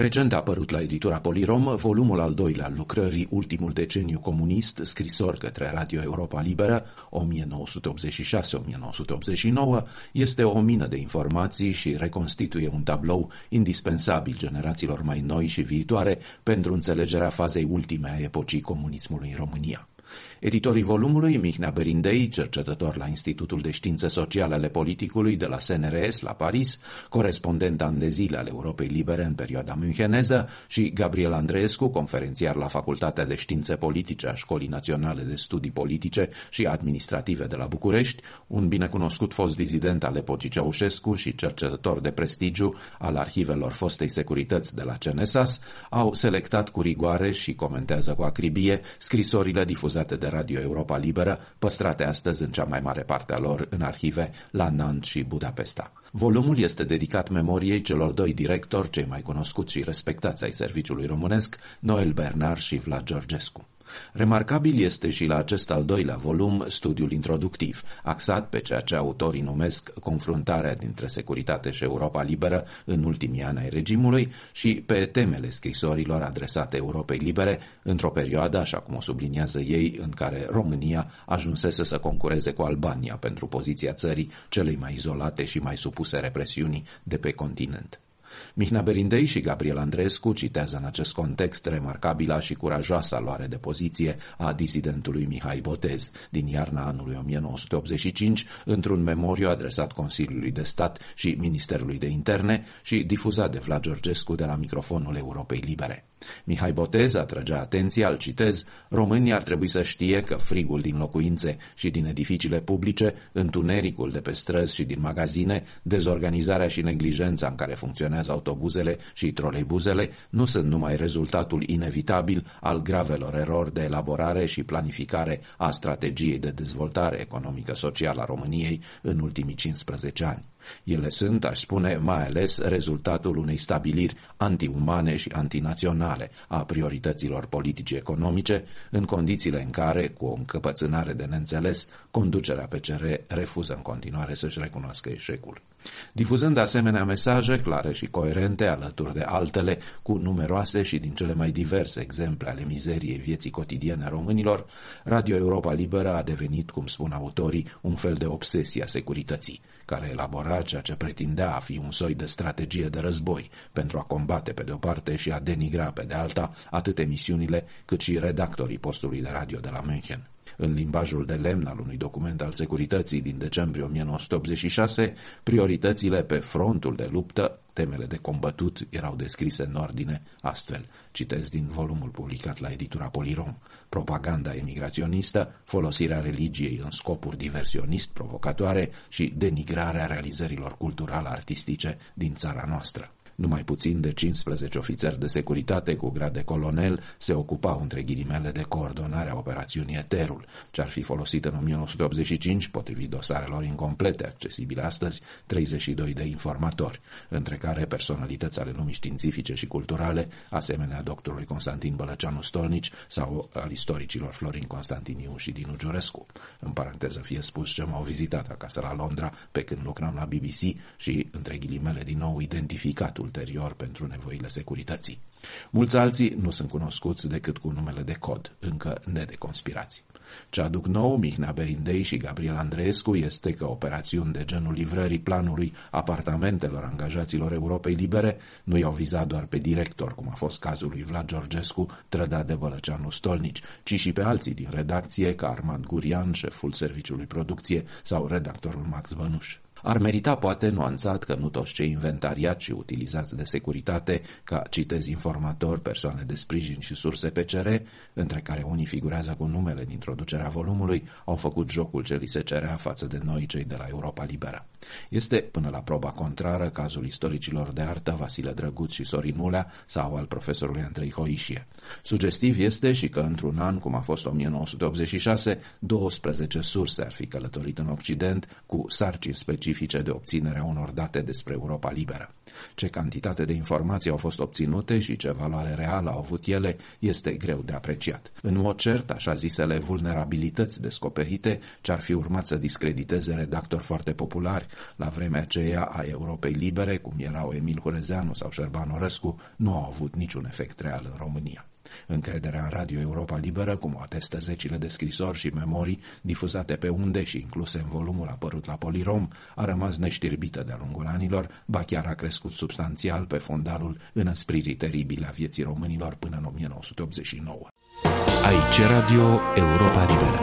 Recent a apărut la editura Polirom volumul al doilea al lucrării Ultimul deceniu comunist, scrisor către Radio Europa Liberă, 1986-1989, este o mină de informații și reconstituie un tablou indispensabil generațiilor mai noi și viitoare pentru înțelegerea fazei ultime a epocii comunismului în România. Editorii volumului, Mihnea Berindei, cercetător la Institutul de Științe Sociale ale Politicului de la SNRS la Paris, corespondent an de zile al Europei Libere în perioada müncheneză, și Gabriel Andreescu, conferențiar la Facultatea de Științe Politice a Școlii Naționale de Studii Politice și Administrative de la București, un binecunoscut fost dizident al epocii Ceaușescu și cercetător de prestigiu al arhivelor fostei securități de la CNSAS, au selectat cu rigoare și comentează cu acribie scrisorile difuzate de Radio Europa Liberă, păstrate astăzi în cea mai mare parte a lor în arhive la Nant și Budapesta. Volumul este dedicat memoriei celor doi directori cei mai cunoscuți și respectați ai serviciului românesc, Noel Bernard și Vlad Georgescu. Remarcabil este și la acest al doilea volum studiul introductiv, axat pe ceea ce autorii numesc confruntarea dintre securitate și Europa liberă în ultimii ani ai regimului și pe temele scrisorilor adresate Europei libere într-o perioadă, așa cum o subliniază ei, în care România ajunsese să concureze cu Albania pentru poziția țării celei mai izolate și mai supuse represiunii de pe continent. Mihnea Berindei și Gabriel Andrescu citează în acest context remarcabila și curajoasa luare de poziție a disidentului Mihai Botez din iarna anului 1985 într-un memoriu adresat Consiliului de Stat și Ministerului de Interne și difuzat de Vlad Georgescu de la microfonul Europei Libere. Mihai Botez atrăgea atenția, îl citez, românii ar trebui să știe că frigul din locuințe și din edificiile publice, întunericul de pe străzi și din magazine, dezorganizarea și neglijența în care funcționează autobuzele și troleibuzele nu sunt numai rezultatul inevitabil al gravelor erori de elaborare și planificare a strategiei de dezvoltare economică-socială a României în ultimii 15 ani. Ele sunt, aș spune, mai ales rezultatul unei stabiliri antiumane și antinaționale a priorităților politice economice, în condițiile în care, cu o încăpățânare de neînțeles, conducerea PCR refuză în continuare să-și recunoască eșecul. Difuzând asemenea mesaje clare și coerente alături de altele cu numeroase și din cele mai diverse exemple ale mizeriei vieții cotidiene a românilor, Radio Europa Liberă a devenit, cum spun autorii, un fel de obsesie a securității, care elabora ceea ce pretindea a fi un soi de strategie de război pentru a combate pe de o parte și a denigra pe de alta atât emisiunile cât și redactorii postului de radio de la München. În limbajul de lemn al unui document al securității din decembrie 1986, prioritățile pe frontul de luptă, temele de combătut, erau descrise în ordine astfel. Citez din volumul publicat la editura Polirom. Propaganda emigraționistă, folosirea religiei în scopuri diversionist provocatoare și denigrarea realizărilor cultural-artistice din țara noastră. Numai puțin de 15 ofițeri de securitate cu grad de colonel se ocupau între ghilimele de coordonarea operațiunii Eterul, ce ar fi folosit în 1985, potrivit dosarelor incomplete accesibile astăzi, 32 de informatori, între care personalități ale lumii științifice și culturale, asemenea doctorului Constantin Bălăceanu Stolnici sau al istoricilor Florin Constantiniu și Dinu Giurescu. În paranteză fie spus ce m-au vizitat acasă la Londra pe când lucram la BBC și, între ghilimele din nou, identificatul ulterior pentru nevoile securității. Mulți alții nu sunt cunoscuți decât cu numele de cod, încă nedeconspirați. Ce aduc nou Mihnea Berindei și Gabriel Andreescu este că operațiuni de genul livrării planului apartamentelor angajaților Europei Libere nu i-au vizat doar pe director, cum a fost cazul lui Vlad Georgescu, trădat de Bălăceanu Stolnici, ci și pe alții din redacție, ca Armand Gurian, șeful serviciului producție, sau redactorul Max Bănuș. Ar merita poate nuanțat că nu toți cei inventariați și utilizați de securitate, ca citez informatori, persoane de sprijin și surse PCR, între care unii figurează cu numele în introducerea volumului, au făcut jocul ce li se cerea față de noi cei de la Europa Liberă. Este, până la proba contrară, cazul istoricilor de artă Vasile Drăguț și Sorin Mulea sau al profesorului Andrei Hoișie. Sugestiv este și că într-un an, cum a fost 1986, 12 surse ar fi călătorit în Occident cu sarcini specifice specifice de obținere a unor date despre Europa liberă. Ce cantitate de informații au fost obținute și ce valoare reală au avut ele este greu de apreciat. În mod cert, așa zisele vulnerabilități descoperite, ce ar fi urmat să discrediteze redactori foarte populari la vremea aceea a Europei Libere, cum erau Emil Hurezeanu sau Șerban Orescu, nu au avut niciun efect real în România. Încrederea în Radio Europa Liberă, cum o atestă zecile de scrisori și memorii difuzate pe unde și incluse în volumul apărut la Polirom, a rămas neștirbită de-a lungul anilor, ba chiar a crescut substanțial pe fondalul înăspririi teribile a vieții românilor până în 1989. Aici Radio Europa Liberă.